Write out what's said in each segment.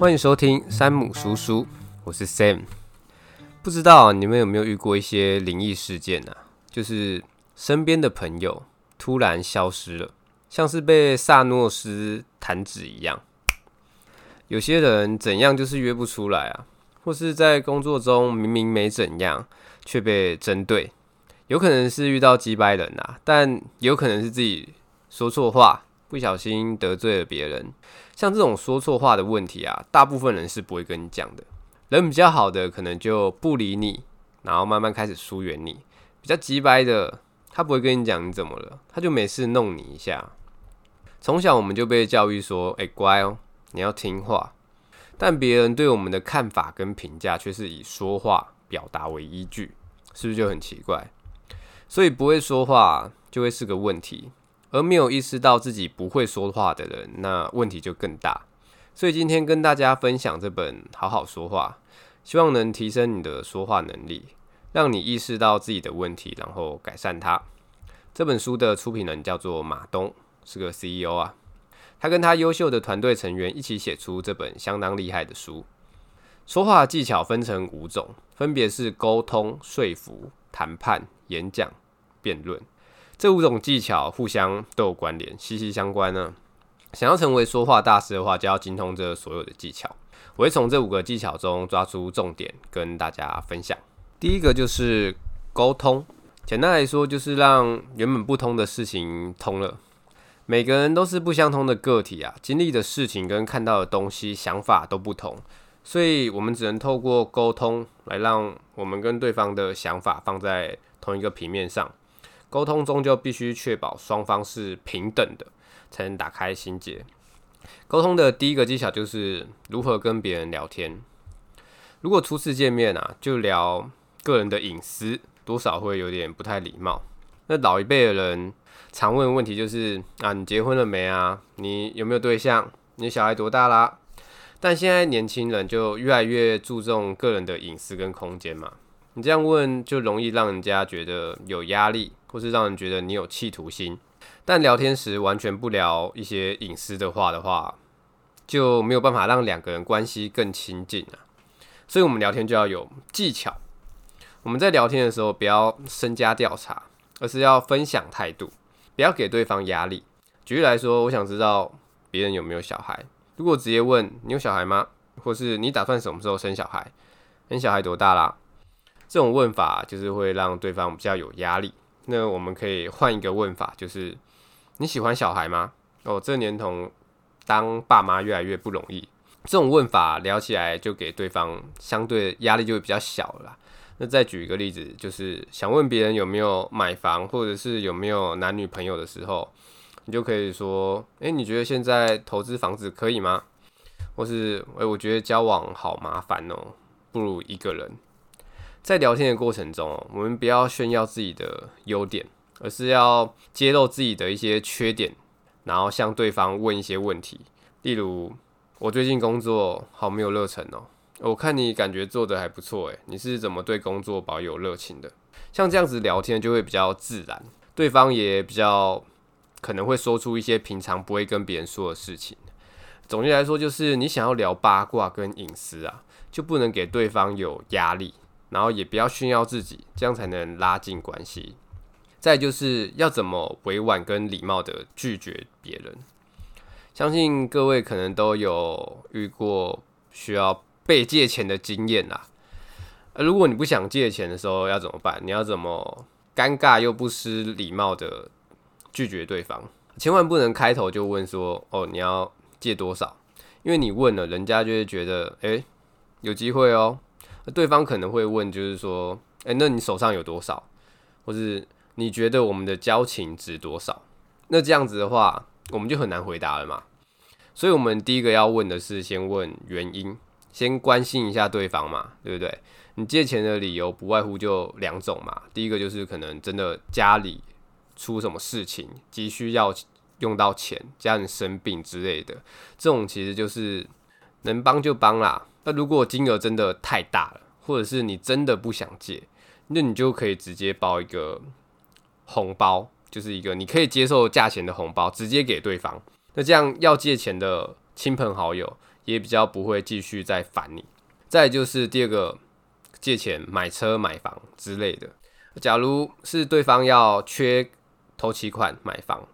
欢迎收听山姆叔叔，我是 Sam。不知道你们有没有遇过一些灵异事件啊？就是身边的朋友突然消失了，像是被萨诺斯弹指一样。有些人怎样就是约不出来啊，或是在工作中明明没怎样，却被针对。有可能是遇到机掰人啊，但有可能是自己说错话，不小心得罪了别人。像这种说错话的问题啊，大部分人是不会跟你讲的。人比较好的可能就不理你，然后慢慢开始疏远你。比较直白的，他不会跟你讲你怎么了，他就没事弄你一下。从小我们就被教育说：“哎，乖哦，你要听话。”但别人对我们的看法跟评价却是以说话表达为依据，是不是就很奇怪？所以不会说话就会是个问题。而没有意识到自己不会说话的人，那问题就更大。所以今天跟大家分享这本《好好说话》，希望能提升你的说话能力，让你意识到自己的问题，然后改善它。这本书的出品人叫做马东，是个 CEO 啊。他跟他优秀的团队成员一起写出这本相当厉害的书。说话技巧分成五种，分别是沟通、说服、谈判、演讲、辩论。这五种技巧互相都有关联，息息相关呢。想要成为说话大师的话，就要精通这所有的技巧。我会从这五个技巧中抓出重点跟大家分享。第一个就是沟通，简单来说就是让原本不通的事情通了。每个人都是不相同的个体啊，经历的事情跟看到的东西、想法都不同，所以我们只能透过沟通来让我们跟对方的想法放在同一个平面上。沟通中就必须确保双方是平等的，才能打开心结。沟通的第一个技巧就是如何跟别人聊天。如果初次见面啊，就聊个人的隐私，多少会有点不太礼貌。那老一辈的人常问的问题就是啊，你结婚了没啊？你有没有对象？你小孩多大啦？但现在年轻人就越来越注重个人的隐私跟空间嘛。你这样问就容易让人家觉得有压力。或是让人觉得你有企图心，但聊天时完全不聊一些隐私的话的话，就没有办法让两个人关系更亲近啊。所以，我们聊天就要有技巧。我们在聊天的时候，不要深加调查，而是要分享态度，不要给对方压力。举例来说，我想知道别人有没有小孩。如果直接问你有小孩吗？或是你打算什么时候生小孩？你小孩多大啦？这种问法就是会让对方比较有压力。那我们可以换一个问法，就是你喜欢小孩吗？哦，这年头当爸妈越来越不容易，这种问法聊起来就给对方相对压力就会比较小了啦。那再举一个例子，就是想问别人有没有买房，或者是有没有男女朋友的时候，你就可以说：诶，你觉得现在投资房子可以吗？或是诶，我觉得交往好麻烦哦，不如一个人。在聊天的过程中，我们不要炫耀自己的优点，而是要揭露自己的一些缺点，然后向对方问一些问题。例如，我最近工作好没有热忱哦，我看你感觉做得还不错诶，你是怎么对工作保有热情的？像这样子聊天就会比较自然，对方也比较可能会说出一些平常不会跟别人说的事情。总结来说，就是你想要聊八卦跟隐私啊，就不能给对方有压力。然后也不要炫耀自己，这样才能拉近关系。再就是要怎么委婉跟礼貌的拒绝别人。相信各位可能都有遇过需要被借钱的经验啦。如果你不想借钱的时候要怎么办？你要怎么尴尬又不失礼貌的拒绝对方？千万不能开头就问说：“哦，你要借多少？”因为你问了，人家就会觉得：“诶，有机会哦。”对方可能会问，就是说，哎，那你手上有多少？或是你觉得我们的交情值多少？那这样子的话，我们就很难回答了嘛。所以，我们第一个要问的是，先问原因，先关心一下对方嘛，对不对？你借钱的理由不外乎就两种嘛。第一个就是可能真的家里出什么事情，急需要用到钱，家人生病之类的，这种其实就是能帮就帮啦。那如果金额真的太大了，或者是你真的不想借，那你就可以直接包一个红包，就是一个你可以接受价钱的红包，直接给对方。那这样要借钱的亲朋好友也比较不会继续再烦你。再就是第二个，借钱买车、买房之类的。假如是对方要缺头期款买房，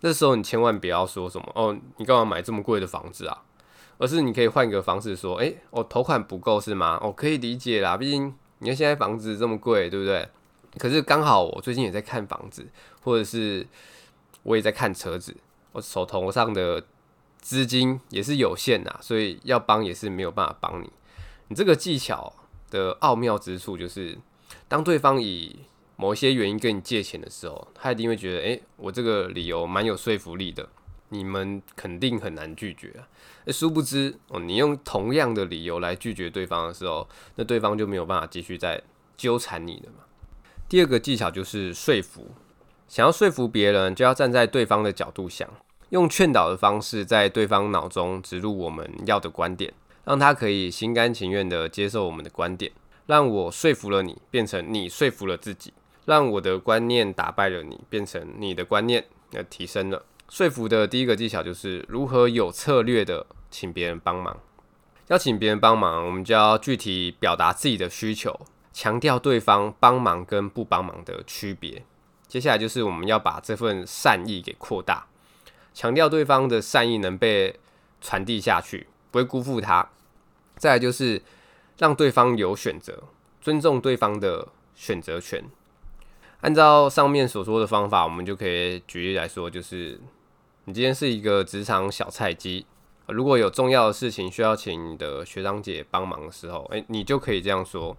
这时候你千万不要说什么哦，你干嘛买这么贵的房子啊？而是你可以换一个方式说，诶，我头款不够是吗？我可以理解啦，毕竟你看现在房子这么贵，对不对？可是刚好我最近也在看房子，或者是我也在看车子，我手头上的资金也是有限呐，所以要帮也是没有办法帮你。你这个技巧的奥妙之处就是，当对方以某一些原因跟你借钱的时候，他一定会觉得，诶，我这个理由蛮有说服力的，你们肯定很难拒绝啊。殊不知，哦，你用同样的理由来拒绝对方的时候，那对方就没有办法继续再纠缠你了嘛。第二个技巧就是说服，想要说服别人，就要站在对方的角度想，用劝导的方式在对方脑中植入我们要的观点，让他可以心甘情愿地接受我们的观点，让我说服了你，变成你说服了自己，让我的观念打败了你，变成你的观念呃提升了。说服的第一个技巧就是如何有策略的请别人帮忙。要请别人帮忙，我们就要具体表达自己的需求。强调对方帮忙跟不帮忙的区别。接下来就是我们要把这份善意给扩大，强调对方的善意能被传递下去，不会辜负他。再来就是让对方有选择，尊重对方的选择权。按照上面所说的方法，我们就可以举例来说，就是你今天是一个职场小菜鸡，如果有重要的事情需要请你的学长姐帮忙的时候，诶，你就可以这样说。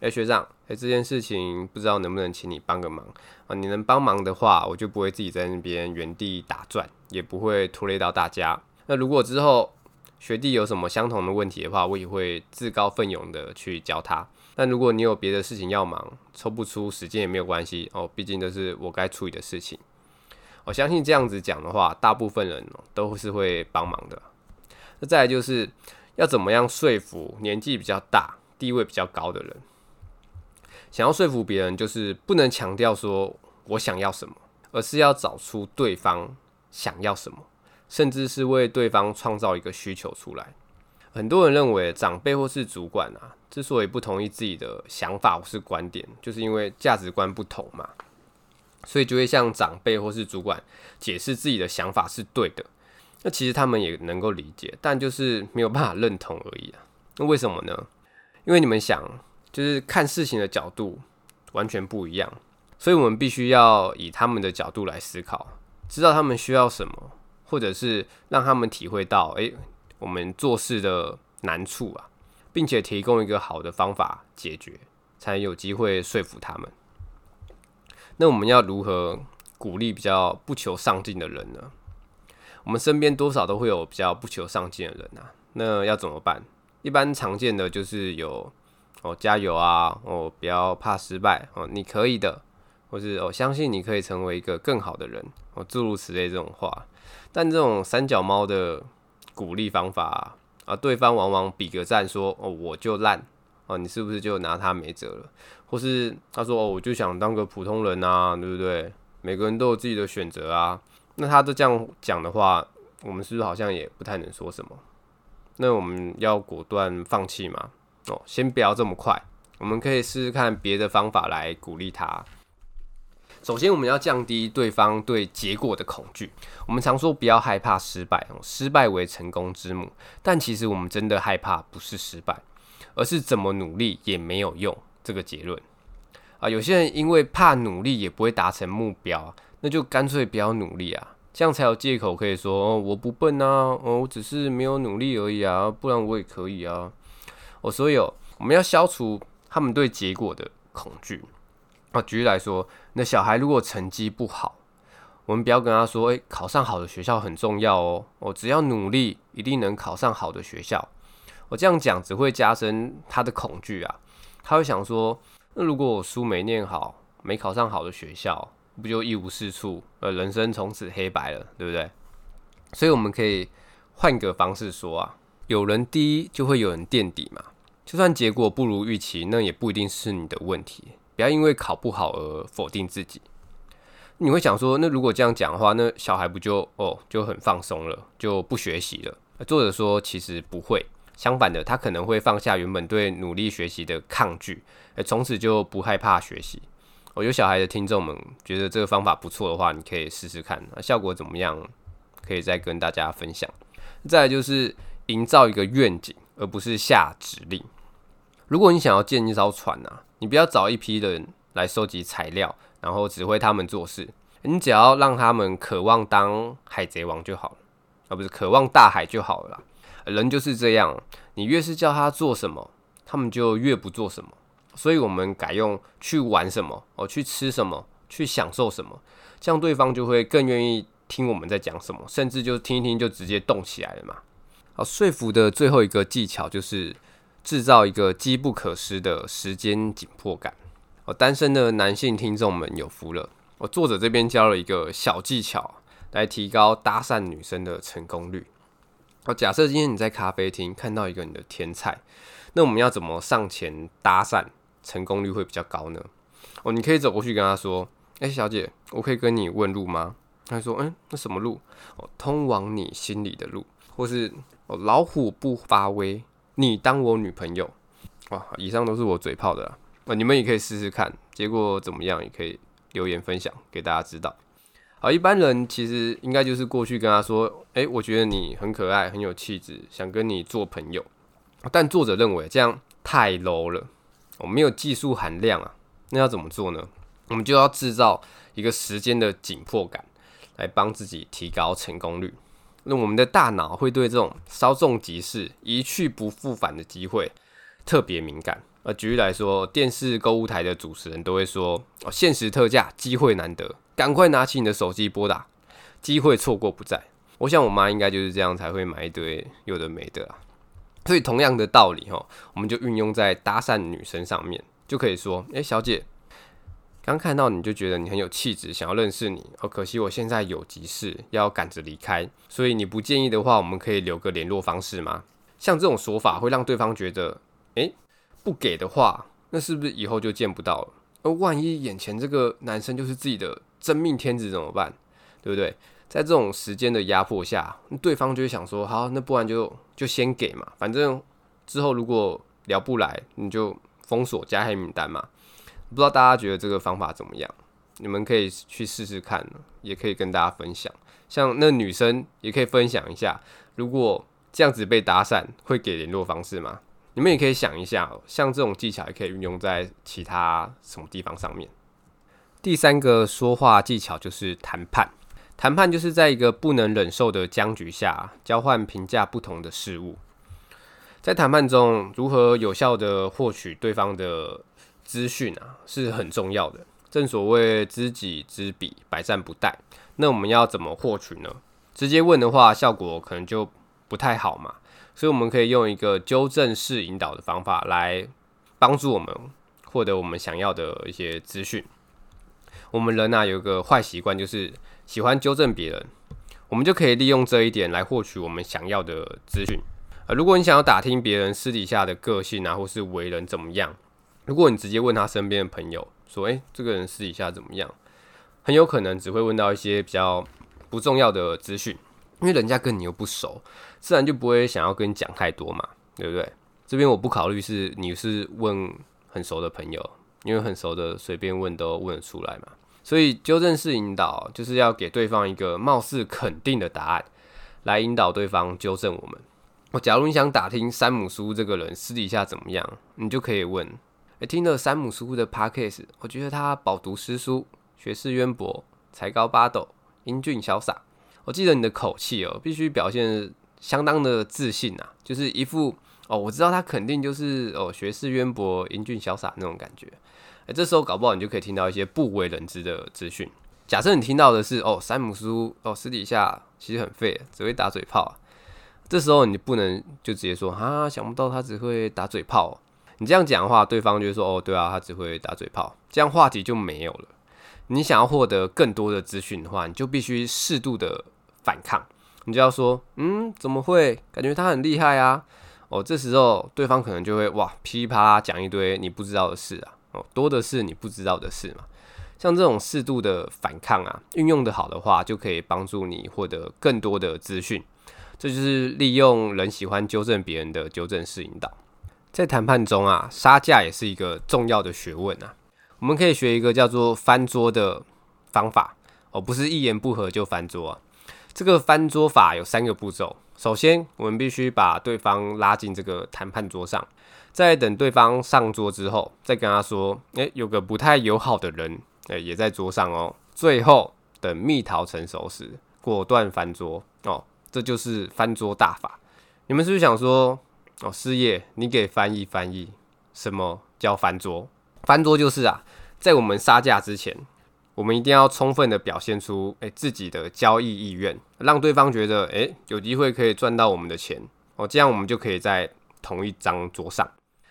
哎、学长，哎、这件事情不知道能不能请你帮个忙啊？你能帮忙的话，我就不会自己在那边原地打转，也不会拖累到大家。那如果之后学弟有什么相同的问题的话，我也会自告奋勇的去教他。但如果你有别的事情要忙，抽不出时间也没有关系哦，毕竟这是我该处理的事情。我相信这样子讲的话，大部分人都是会帮忙的。那再来就是要怎么样说服年纪比较大、地位比较高的人。想要说服别人，就是不能强调说我想要什么，而是要找出对方想要什么，甚至是为对方创造一个需求出来。很多人认为长辈或是主管啊，之所以不同意自己的想法或是观点，就是因为价值观不同嘛，所以就会向长辈或是主管解释自己的想法是对的。那其实他们也能够理解，但就是没有办法认同而已啊。那为什么呢？因为你们想。就是看事情的角度完全不一样，所以我们必须要以他们的角度来思考，知道他们需要什么，或者是让他们体会到，诶，我们做事的难处啊，并且提供一个好的方法解决，才有机会说服他们。那我们要如何鼓励比较不求上进的人呢？我们身边多少都会有比较不求上进的人啊，那要怎么办？一般常见的就是有。哦，加油啊！哦，不要怕失败哦，你可以的，或是、哦、相信你可以成为一个更好的人哦，诸如此类这种话。但这种三脚猫的鼓励方法啊，对方往往比个赞说哦，我就烂哦，你是不是就拿他没辙了？或是他说哦，我就想当个普通人啊，对不对？每个人都有自己的选择啊。那他都这样讲的话，我们是不是好像也不太能说什么？那我们要果断放弃吗？哦，先不要这么快，我们可以试试看别的方法来鼓励他。首先，我们要降低对方对结果的恐惧。我们常说不要害怕失败，失败为成功之母。但其实我们真的害怕不是失败，而是怎么努力也没有用这个结论。啊，有些人因为怕努力也不会达成目标，那就干脆不要努力啊，这样才有借口可以说，我不笨啊，哦，我只是没有努力而已啊，不然我也可以啊。我所有，我们要消除他们对结果的恐惧。啊，举例来说，那小孩如果成绩不好，我们不要跟他说：“诶，考上好的学校很重要哦，我只要努力，一定能考上好的学校。”我这样讲只会加深他的恐惧啊。他会想说：“那如果我书没念好，没考上好的学校，不就一无是处，呃，人生从此黑白了，对不对？”所以我们可以换个方式说啊，有人低就会有人垫底嘛。就算结果不如预期，那也不一定是你的问题。不要因为考不好而否定自己。你会想说，那如果这样讲的话，那小孩不就哦就很放松了，就不学习了？作者说其实不会，相反的，他可能会放下原本对努力学习的抗拒，诶，从此就不害怕学习。我有小孩的听众们觉得这个方法不错的话，你可以试试看，那效果怎么样？可以再跟大家分享。再来就是营造一个愿景，而不是下指令。如果你想要建一艘船啊，你不要找一批人来收集材料，然后指挥他们做事。你只要让他们渴望当海贼王就好了，而不是渴望大海就好了。人就是这样，你越是叫他做什么，他们就越不做什么。所以我们改用去玩什么哦，去吃什么，去享受什么，这样对方就会更愿意听我们在讲什么，甚至就听一听就直接动起来了嘛。好，说服的最后一个技巧就是制造一个机不可失的时间紧迫感。哦，单身的男性听众们有福了。我作者这边教了一个小技巧，来提高搭讪女生的成功率。好，假设今天你在咖啡厅看到一个你的天菜，那我们要怎么上前搭讪，成功率会比较高呢？哦，你可以走过去跟他说：“哎，小姐，我可以跟你问路吗？”他说：“嗯，那什么路？哦，通往你心里的路，或是哦，老虎不发威，你当我女朋友。”哇，以上都是我嘴炮的啦，哦，你们也可以试试看，结果怎么样也可以。留言分享给大家知道。好，一般人其实应该就是过去跟他说：“诶、我觉得你很可爱，很有气质，想跟你做朋友。”但作者认为这样太 low 了，我没有技术含量啊。那要怎么做呢？我们就要制造一个时间的紧迫感，来帮自己提高成功率。那我们的大脑会对这种稍纵即逝、一去不复返的机会特别敏感。呃，举例来说，电视购物台的主持人都会说：“哦，限时特价，机会难得，赶快拿起你的手机拨打，机会错过不再。”我想我妈应该就是这样才会买一堆有的没的啊。所以同样的道理哈，我们就运用在搭讪女生上面，就可以说：“诶，小姐，刚看到你就觉得你很有气质，想要认识你。哦，可惜我现在有急事要赶着离开，所以你不介意的话，我们可以留个联络方式吗？”像这种说法会让对方觉得：“诶。”不给的话，那是不是以后就见不到了？而万一眼前这个男生就是自己的真命天子怎么办？对不对？在这种时间的压迫下，对方就会想说：好，那不然就就先给嘛，反正之后如果聊不来，你就封锁加黑名单嘛。不知道大家觉得这个方法怎么样？你们可以去试试看，也可以跟大家分享。像那女生也可以分享一下，如果这样子被打散，会给联络方式吗？你们也可以想一下，像这种技巧也可以运用在其他什么地方上面。第三个说话技巧就是谈判。谈判就是在一个不能忍受的僵局下，交换评价不同的事物。在谈判中，如何有效地获取对方的资讯啊，是很重要的。正所谓知己知彼，百战不殆。那我们要怎么获取呢？直接问的话，效果可能就不太好嘛。所以我们可以用一个纠正式引导的方法来帮助我们获得我们想要的一些资讯。我们人啊有一个坏习惯，就是喜欢纠正别人。我们就可以利用这一点来获取我们想要的资讯。呃，如果你想要打听别人私底下的个性啊，或是为人怎么样，如果你直接问他身边的朋友说：“诶，这个人私底下怎么样？”很有可能只会问到一些比较不重要的资讯。因为人家跟你又不熟，自然就不会想要跟你讲太多嘛，对不对？这边我不考虑是你是问很熟的朋友，因为很熟的随便问都问得出来嘛。所以纠正式引导就是要给对方一个貌似肯定的答案，来引导对方纠正我们。我假如你想打听山姆叔这个人私底下怎么样，你就可以问：诶，听了山姆叔的 Podcast，我觉得他饱读诗书，学识渊博，才高八斗，英俊潇洒。我记得你的口气哦，必须表现相当的自信啊，就是一副哦，我知道他肯定就是哦，学识渊博、英俊潇洒那种感觉。哎，这时候搞不好你就可以听到一些不为人知的资讯。假设你听到的是哦，山姆叔哦，私底下其实很废，只会打嘴炮。这时候你不能就直接说啊，想不到他只会打嘴炮。你这样讲的话，对方就会说哦，对啊，他只会打嘴炮，这样话题就没有了。你想要获得更多的资讯的话，你就必须适度的。反抗，你就要说，嗯，怎么会？感觉他很厉害啊！哦，这时候对方可能就会哇，噼里啪啦讲一堆你不知道的事啊，哦，多的是你不知道的事嘛。像这种适度的反抗啊，运用得好的话，就可以帮助你获得更多的资讯。这就是利用人喜欢纠正别人的纠正式引导。在谈判中啊，杀价也是一个重要的学问啊。我们可以学一个叫做翻桌的方法哦，不是一言不合就翻桌啊。这个翻桌法有三个步骤。首先，我们必须把对方拉进这个谈判桌上，在等对方上桌之后，再跟他说：“诶，有个不太友好的人，诶，也在桌上哦。”最后，等蜜桃成熟时，果断翻桌哦。这就是翻桌大法。你们是不是想说：“哦，师爷，你给翻译翻译，什么叫翻桌？翻桌就是啊，在我们杀价之前。”我们一定要充分的表现出诶自己的交易意愿，让对方觉得诶有机会可以赚到我们的钱哦，这样我们就可以在同一张桌上。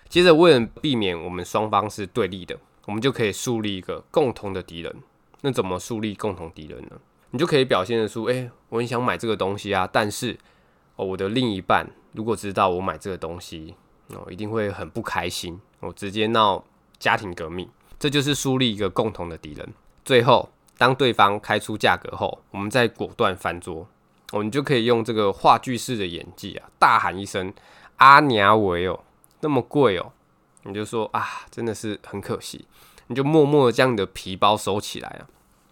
接着为了避免我们双方是对立的，我们就可以树立一个共同的敌人。那怎么树立共同敌人呢？你就可以表现得出诶，我很想买这个东西啊，但是哦我的另一半如果知道我买这个东西哦，一定会很不开心哦，直接闹家庭革命。这就是树立一个共同的敌人。最后，当对方开出价格后，我们再果断翻桌，我们就可以用这个话剧式的演技啊，大喊一声“阿娘喂哦，那么贵哦”，你就说啊，真的是很可惜，你就默默的将你的皮包收起来啊。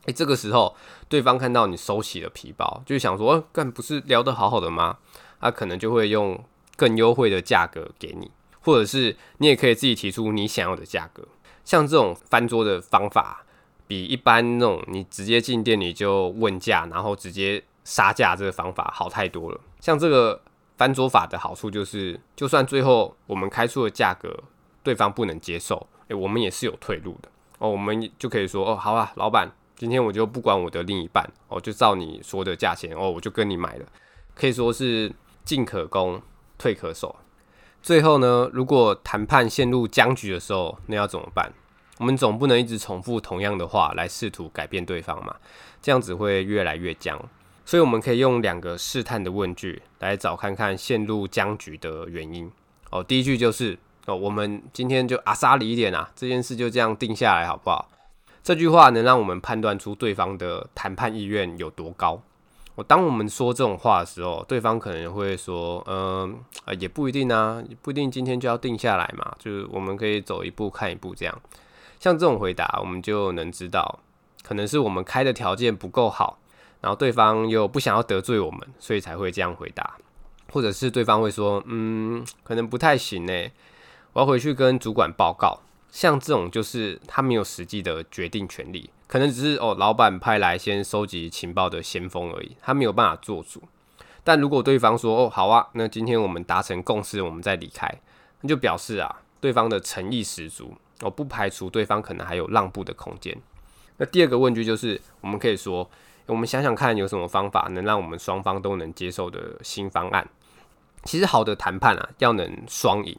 诶，这个时候，对方看到你收起了皮包，就想说，哦，干不是聊得好好的吗？他可能就会用更优惠的价格给你，或者是你也可以自己提出你想要的价格。像这种翻桌的方法，比一般那种你直接进店里就问价，然后直接杀价这个方法好太多了。像这个翻桌法的好处就是，就算最后我们开出的价格对方不能接受，诶，我们也是有退路的哦。我们就可以说哦，好啊，老板，今天我就不管我的另一半哦，就照你说的价钱哦，我就跟你买了。可以说是进可攻，退可守。最后呢，如果谈判陷入僵局的时候，那要怎么办？我们总不能一直重复同样的话来试图改变对方嘛，这样子会越来越僵。所以我们可以用两个试探的问句来找看看陷入僵局的原因。哦，第一句就是哦，我们今天就阿莎里一点啊，这件事就这样定下来好不好？这句话能让我们判断出对方的谈判意愿有多高。哦，当我们说这种话的时候，对方可能会说，嗯，啊，也不一定啊，不一定今天就要定下来嘛，就是我们可以走一步看一步这样。像这种回答，我们就能知道，可能是我们开的条件不够好，然后对方又不想要得罪我们，所以才会这样回答。或者是对方会说，嗯，可能不太行诶，我要回去跟主管报告。像这种就是他没有实际的决定权利，可能只是哦，老板派来先收集情报的先锋而已，他没有办法做主。但如果对方说，哦，好啊，那今天我们达成共识，我们再离开，那就表示啊，对方的诚意十足。我不排除对方可能还有让步的空间。那第二个问句就是，我们可以说，我们想想看有什么方法能让我们双方都能接受的新方案。其实好的谈判啊，要能双赢。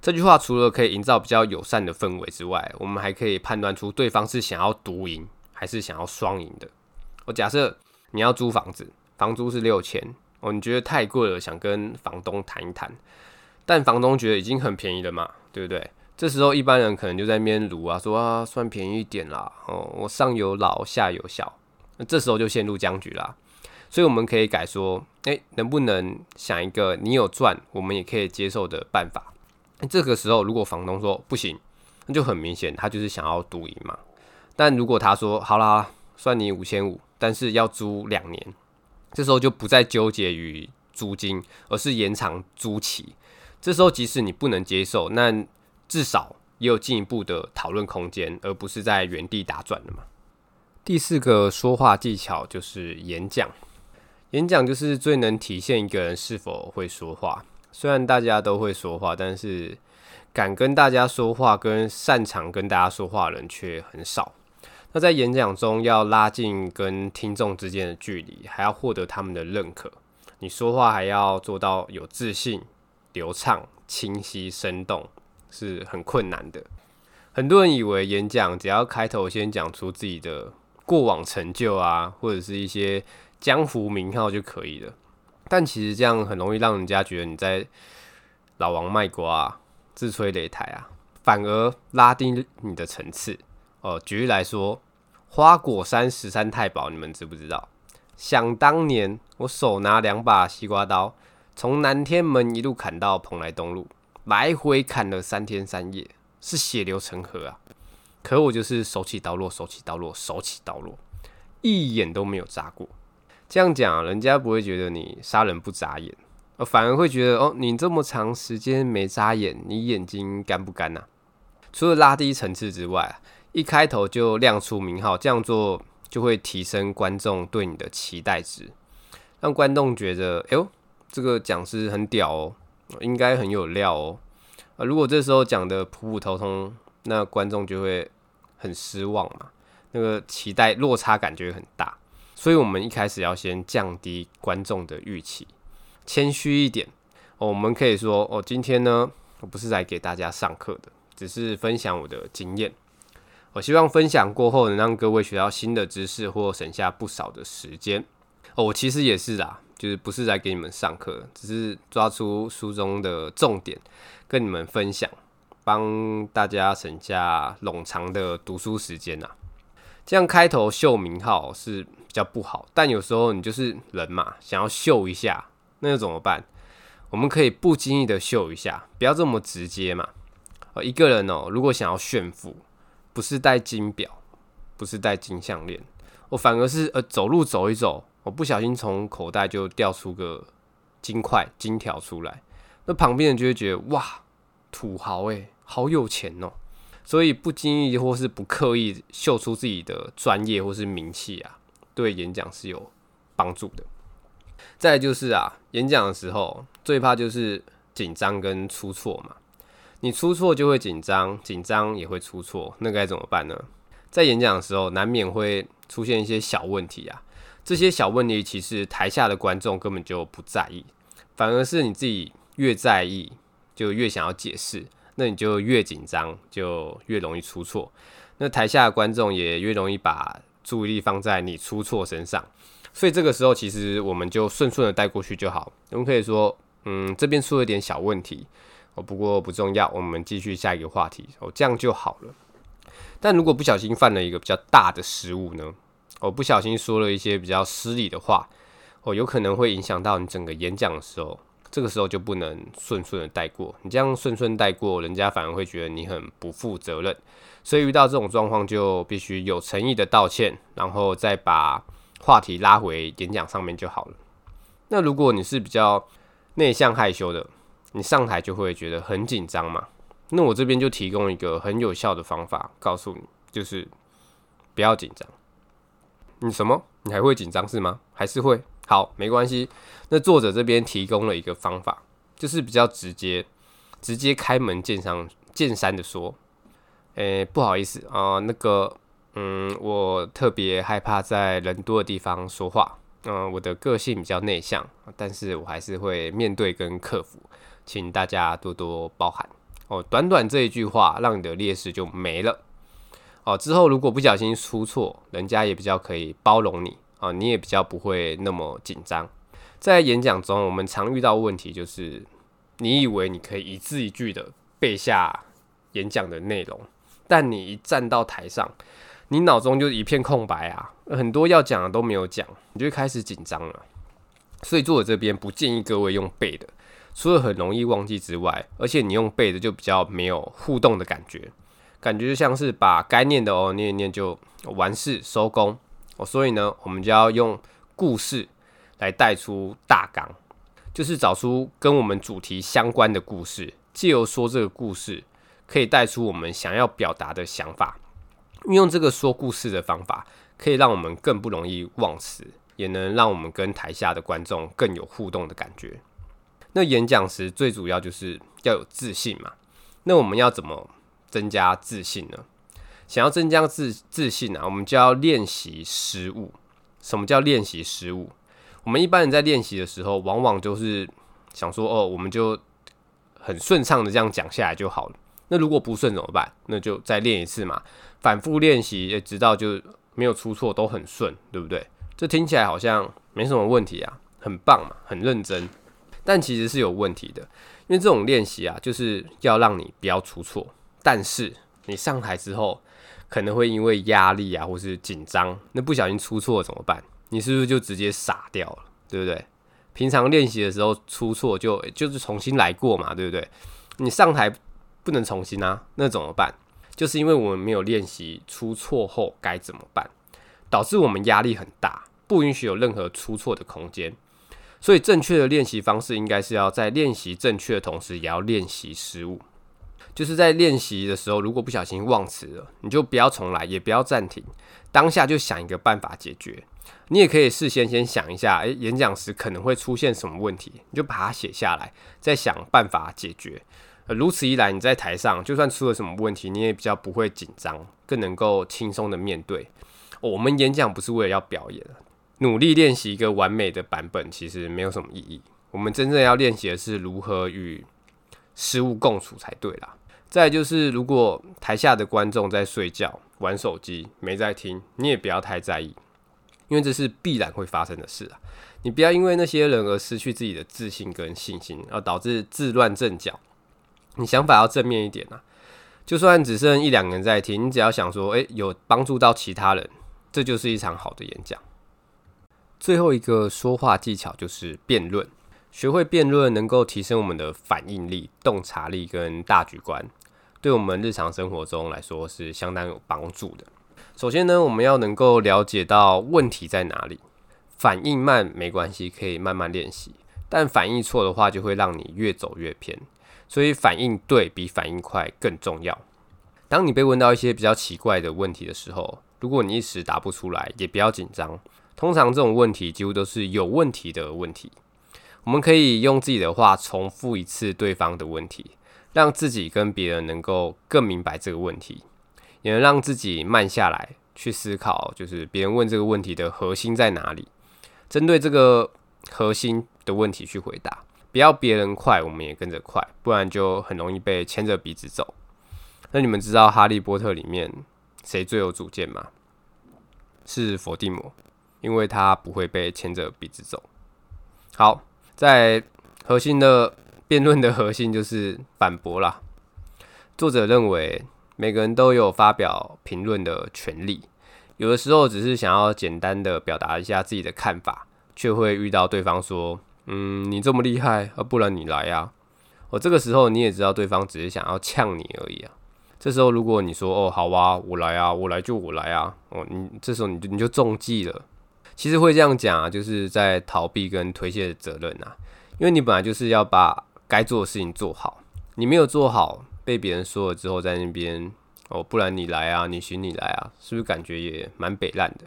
这句话除了可以营造比较友善的氛围之外，我们还可以判断出对方是想要独赢还是想要双赢的。我假设你要租房子，房租是六千，哦，你觉得太贵了，想跟房东谈一谈，但房东觉得已经很便宜了嘛，对不对？这时候一般人可能就在那边卢啊，说啊，算便宜一点啦，哦，我上有老下有小，那这时候就陷入僵局啦。所以我们可以改说，诶，能不能想一个你有赚，我们也可以接受的办法？这个时候如果房东说不行，那就很明显他就是想要独赢嘛。但如果他说好啦，算你五千五，但是要租两年，这时候就不再纠结于租金，而是延长租期。这时候即使你不能接受，那至少也有进一步的讨论空间，而不是在原地打转的嘛。第四个说话技巧就是演讲。演讲就是最能体现一个人是否会说话。虽然大家都会说话，但是敢跟大家说话、跟擅长跟大家说话的人却很少。那在演讲中，要拉近跟听众之间的距离，还要获得他们的认可。你说话还要做到有自信、流畅、清晰、生动。是很困难的。很多人以为演讲只要开头先讲出自己的过往成就啊，或者是一些江湖名号就可以了。但其实这样很容易让人家觉得你在老王卖瓜、自吹擂台啊，反而拉低你的层次。哦，举例来说，花果山十三太保，你们知不知道？想当年，我手拿两把西瓜刀，从南天门一路砍到蓬莱东路，来回砍了三天三夜，是血流成河啊！可我就是手起刀落，手起刀落，手起刀落，一眼都没有眨过。这样讲，人家不会觉得你杀人不眨眼，反而会觉得哦，你这么长时间没眨眼，你眼睛干不干呐？除了拉低层次之外，一开头就亮出名号，这样做就会提升观众对你的期待值，让观众觉得，哎呦，这个讲师很屌哦，应该很有料哦。啊，如果这时候讲的普普通通，那观众就会很失望嘛，那个期待落差感觉很大。所以，我们一开始要先降低观众的预期，谦虚一点。哦，我们可以说，哦，今天呢，我不是来给大家上课的，只是分享我的经验。我希望分享过后能让各位学到新的知识，或省下不少的时间。哦，我其实也是啦，就是不是来给你们上课，只是抓出书中的重点跟你们分享，帮大家省下冗长的读书时间呐。这样开头秀名号是比较不好，但有时候你就是人嘛，想要秀一下，那又怎么办？我们可以不经意的秀一下，不要这么直接嘛。呃，一个人哦，如果想要炫富，不是戴金表，不是戴金项链，我反而是呃走路走一走，我不小心从口袋就掉出个金块、金条出来，那旁边人就会觉得哇，土豪欸，好有钱哦。所以不经意或是不刻意秀出自己的专业或是名气啊，对演讲是有帮助的。再就是啊，演讲的时候最怕就是紧张跟出错嘛。你出错就会紧张，紧张也会出错，那该怎么办呢？在演讲的时候难免会出现一些小问题啊。这些小问题其实台下的观众根本就不在意，反而是你自己越在意，就越想要解释。那你就越紧张，就越容易出错。那台下的观众也越容易把注意力放在你出错身上。所以这个时候，其实我们就顺顺的带过去就好。我们可以说，嗯，这边出了点小问题，哦，不过不重要，我们继续下一个话题，哦，这样就好了。但如果不小心犯了一个比较大的失误呢？我不小心说了一些比较失礼的话，哦，有可能会影响到你整个演讲的时候。这个时候就不能顺顺的带过，你这样顺顺带过，人家反而会觉得你很不负责任。所以遇到这种状况，就必须有诚意的道歉，然后再把话题拉回演讲上面就好了。那如果你是比较内向害羞的，你上台就会觉得很紧张嘛。那我这边就提供一个很有效的方法，告诉你，就是不要紧张。你什么？你还会紧张是吗？还是会？好，没关系。那作者这边提供了一个方法，就是比较直接，直接开门见山见山的说，诶、不好意思啊、那个，嗯，我特别害怕在人多的地方说话，嗯、我的个性比较内向，但是我还是会面对跟克服，请大家多多包涵。哦，短短这一句话，让你的劣势就没了。哦，之后如果不小心出错，人家也比较可以包容你。啊，你也比较不会那么紧张。在演讲中，我们常遇到问题就是，你以为你可以一字一句的背下演讲的内容，但你一站到台上，你脑中就一片空白啊，很多要讲的都没有讲，你就开始紧张了。所以作者这边不建议各位用背的，除了很容易忘记之外，而且你用背的就比较没有互动的感觉，感觉就像是把该念的哦念一念就完事收工。哦，所以呢，我们就要用故事来带出大纲，就是找出跟我们主题相关的故事，借由说这个故事，可以带出我们想要表达的想法。运用这个说故事的方法，可以让我们更不容易忘词，也能让我们跟台下的观众更有互动的感觉。那演讲时最主要就是要有自信嘛。那我们要怎么增加自信呢？想要增加自自信啊，我们就要练习失误。什么叫练习失误？我们一般人在练习的时候，往往就是想说，哦，我们就很顺畅的这样讲下来就好了。那如果不顺怎么办？那就再练一次嘛，反复练习，直到就没有出错，都很顺，对不对？这听起来好像没什么问题啊，很棒嘛，很认真。但其实是有问题的，因为这种练习啊，就是要让你不要出错。但是你上台之后，可能会因为压力啊，或是紧张，那不小心出错怎么办？你是不是就直接傻掉了？对不对？平常练习的时候出错就就是重新来过嘛，对不对？你上台不能重新啊，那怎么办？就是因为我们没有练习出错后该怎么办，导致我们压力很大，不允许有任何出错的空间。所以正确的练习方式应该是要在练习正确的同时，也要练习失误。就是在练习的时候，如果不小心忘词了，你就不要重来，也不要暂停，当下就想一个办法解决。你也可以事先先想一下，诶，演讲时可能会出现什么问题，你就把它写下来，再想办法解决。如此一来，你在台上就算出了什么问题，你也比较不会紧张，更能够轻松的面对。我们演讲不是为了要表演，努力练习一个完美的版本，其实没有什么意义。我们真正要练习的是如何与失误共处才对啦。再就是，如果台下的观众在睡觉、玩手机、没在听，你也不要太在意，因为这是必然会发生的事啊。你不要因为那些人而失去自己的自信跟信心，而导致自乱阵脚。你想法要正面一点啊。就算只剩一两个人在听，你只要想说，诶，有帮助到其他人，这就是一场好的演讲。最后一个说话技巧就是辩论。学会辩论能够提升我们的反应力、洞察力跟大局观，对我们日常生活中来说是相当有帮助的。首先呢，我们要能够了解到问题在哪里。反应慢没关系，可以慢慢练习，但反应错的话，就会让你越走越偏。所以反应对比反应快更重要。当你被问到一些比较奇怪的问题的时候，如果你一时答不出来，也不要紧张。通常这种问题几乎都是有问题的问题。我们可以用自己的话重复一次对方的问题，让自己跟别人能够更明白这个问题，也能让自己慢下来去思考，就是别人问这个问题的核心在哪里，针对这个核心的问题去回答，不要别人快，我们也跟着快，不然就很容易被牵着鼻子走。那你们知道《哈利波特》里面谁最有主见吗？是伏地魔，因为他不会被牵着鼻子走。好。在核心的辩论的核心就是反驳啦。作者认为每个人都有发表评论的权利，有的时候只是想要简单的表达一下自己的看法，却会遇到对方说：“嗯，你这么厉害，啊，不然你来呀。”我，这个时候你也知道对方只是想要呛你而已啊。这时候如果你说：“哦，好啊，我来啊，我来就我来啊。”哦，你这时候你就你就中计了。其实会这样讲啊，就是在逃避跟推卸责任啊。因为你本来就是要把该做的事情做好，你没有做好，被别人说了之后，在那边哦，不然你来啊，你行你来啊，是不是感觉也蛮北烂的？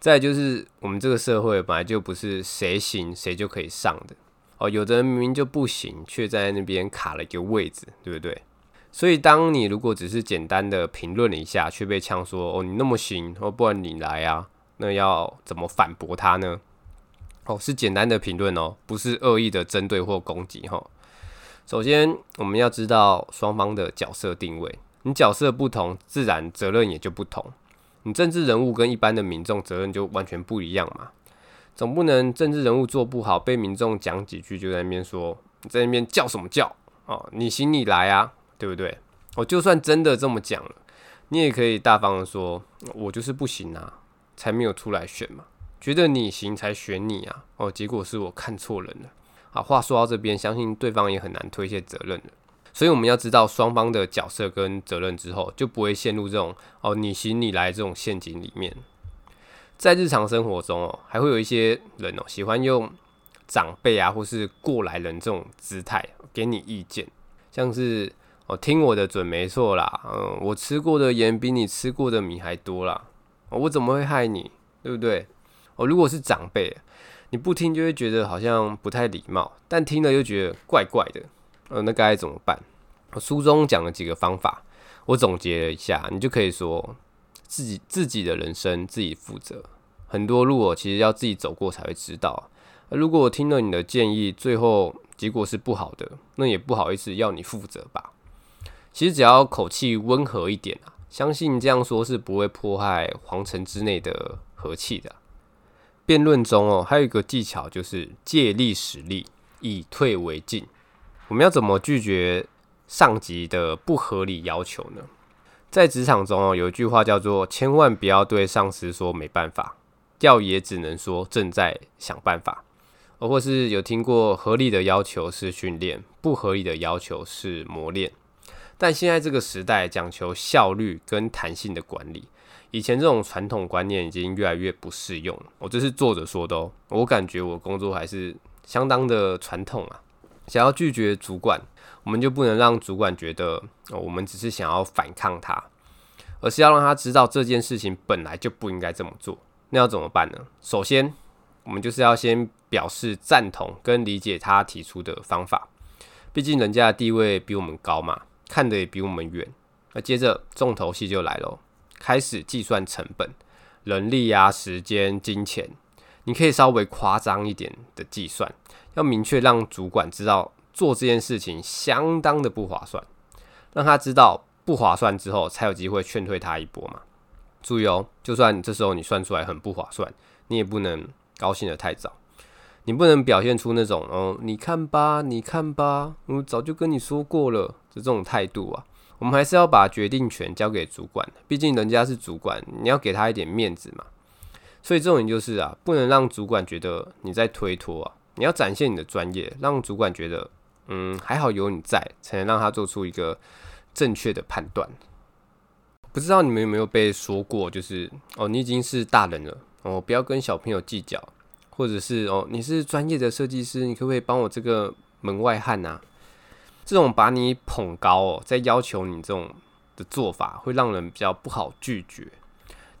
再就是我们这个社会本来就不是谁行谁就可以上的哦，有的人明明就不行，却在那边卡了一个位置，对不对？所以当你如果只是简单的评论了一下，却被呛说哦，你那么行，哦，不然你来啊。那要怎么反驳他呢？哦，是简单的评论哦，不是恶意的针对或攻击哈。首先，我们要知道双方的角色定位，你角色不同，自然责任也就不同。你政治人物跟一般的民众责任就完全不一样嘛。总不能政治人物做不好，被民众讲几句就在那边说，你在那边叫什么叫？哦，你行你来啊，对不对？我就算真的这么讲了，你也可以大方的说，我就是不行啊。才没有出来选嘛，觉得你行才选你啊，哦，结果是我看错人了。好，话说到这边，相信对方也很难推卸责任了。所以我们要知道双方的角色跟责任之后，就不会陷入这种哦你行你来这种陷阱里面。在日常生活中哦，还会有一些人哦喜欢用长辈啊或是过来人这种姿态给你意见，像是哦听我的准没错啦，嗯，我吃过的盐比你吃过的米还多啦。我怎么会害你？对不对？哦，如果是长辈，你不听就会觉得好像不太礼貌，但听了又觉得怪怪的。呃，那该怎么办？书中讲了几个方法，我总结了一下，你就可以说自己自己的人生自己负责。很多路哦，其实要自己走过才会知道。如果我听了你的建议，最后结果是不好的，那也不好意思要你负责吧。其实只要口气温和一点啊。相信这样说是不会破坏皇城之内的和气的。辩论中哦，还有一个技巧就是借力使力，以退为进。我们要怎么拒绝上级的不合理要求呢？在职场中哦，有一句话叫做“千万不要对上司说没办法”，要也只能说正在想办法。或是有听过合理的要求是训练，不合理的要求是磨练。但现在这个时代讲求效率跟弹性的管理，以前这种传统观念已经越来越不适用了。我这是作者说的哦，我感觉我工作还是相当的传统啊。想要拒绝主管，我们就不能让主管觉得我们只是想要反抗他，而是要让他知道这件事情本来就不应该这么做。那要怎么办呢？首先，我们就是要先表示赞同跟理解他提出的方法，毕竟人家的地位比我们高嘛，看得也比我们远。那接着重头戏就来了，开始计算成本、人力啊、时间、金钱。你可以稍微夸张一点的计算，要明确让主管知道做这件事情相当的不划算，让他知道不划算之后，才有机会劝退他一波嘛。注意哦，就算你这时候你算出来很不划算，你也不能。高兴得太早，你不能表现出那种哦，你看吧，你看吧，我早就跟你说过了，就这种态度啊。我们还是要把决定权交给主管，毕竟人家是主管，你要给他一点面子嘛。所以重点就是啊，不能让主管觉得你在推脱啊，你要展现你的专业，让主管觉得嗯，还好有你在，才能让他做出一个正确的判断。不知道你们有没有被说过，就是哦，你已经是大人了。哦，不要跟小朋友计较，或者是哦，你是专业的设计师，你可不可以帮我这个门外汉啊？这种把你捧高哦，在要求你这种的做法，会让人比较不好拒绝。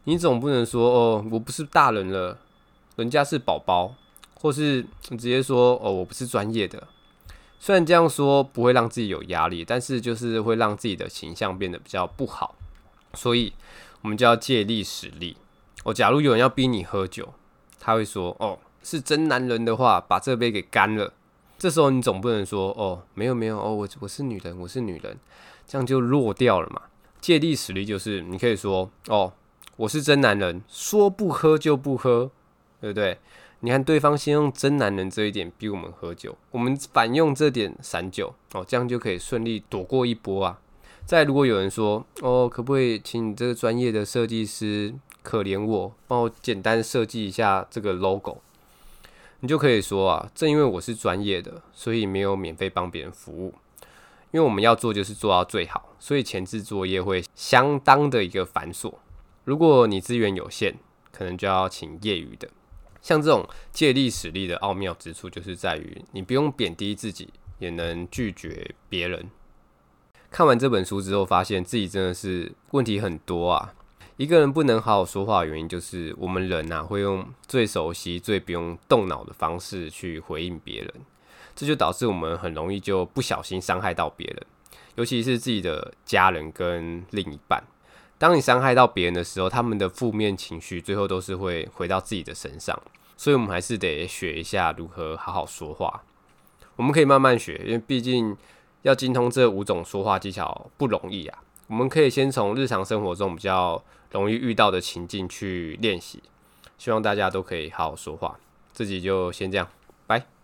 你总不能说哦，我不是大人了，人家是宝宝，或是你直接说哦，我不是专业的。虽然这样说不会让自己有压力，但是就是会让自己的形象变得比较不好。所以，我们就要借力使力。哦，假如有人要逼你喝酒，他会说：“哦，是真男人的话，把这杯给干了。”这时候你总不能说：“哦，没有没有哦，我我是女人，我是女人。”这样就弱掉了嘛。借力使力就是你可以说：“哦，我是真男人，说不喝就不喝，对不对？”你看对方先用真男人这一点逼我们喝酒，我们反用这点散酒，哦，这样就可以顺利躲过一波啊。再如果有人说：“哦，可不可以请你这个专业的设计师？”可怜我，帮我简单设计一下这个 logo，你就可以说啊，正因为我是专业的，所以没有免费帮别人服务，因为我们要做就是做到最好，所以前置作业会相当的一个繁琐。如果你资源有限，可能就要请业余的。像这种借力使力的奥妙之处，就是在于你不用贬低自己，也能拒绝别人。看完这本书之后，发现自己真的是问题很多啊。一个人不能好好说话的原因，就是我们人呐、啊、会用最熟悉、最不用动脑的方式去回应别人，这就导致我们很容易就不小心伤害到别人，尤其是自己的家人跟另一半。当你伤害到别人的时候，他们的负面情绪最后都是会回到自己的身上，所以我们还是得学一下如何好好说话。我们可以慢慢学，因为毕竟要精通这五种说话技巧不容易啊。我们可以先从日常生活中比较容易遇到的情境去练习，希望大家都可以好好说话。自己就先这样，拜。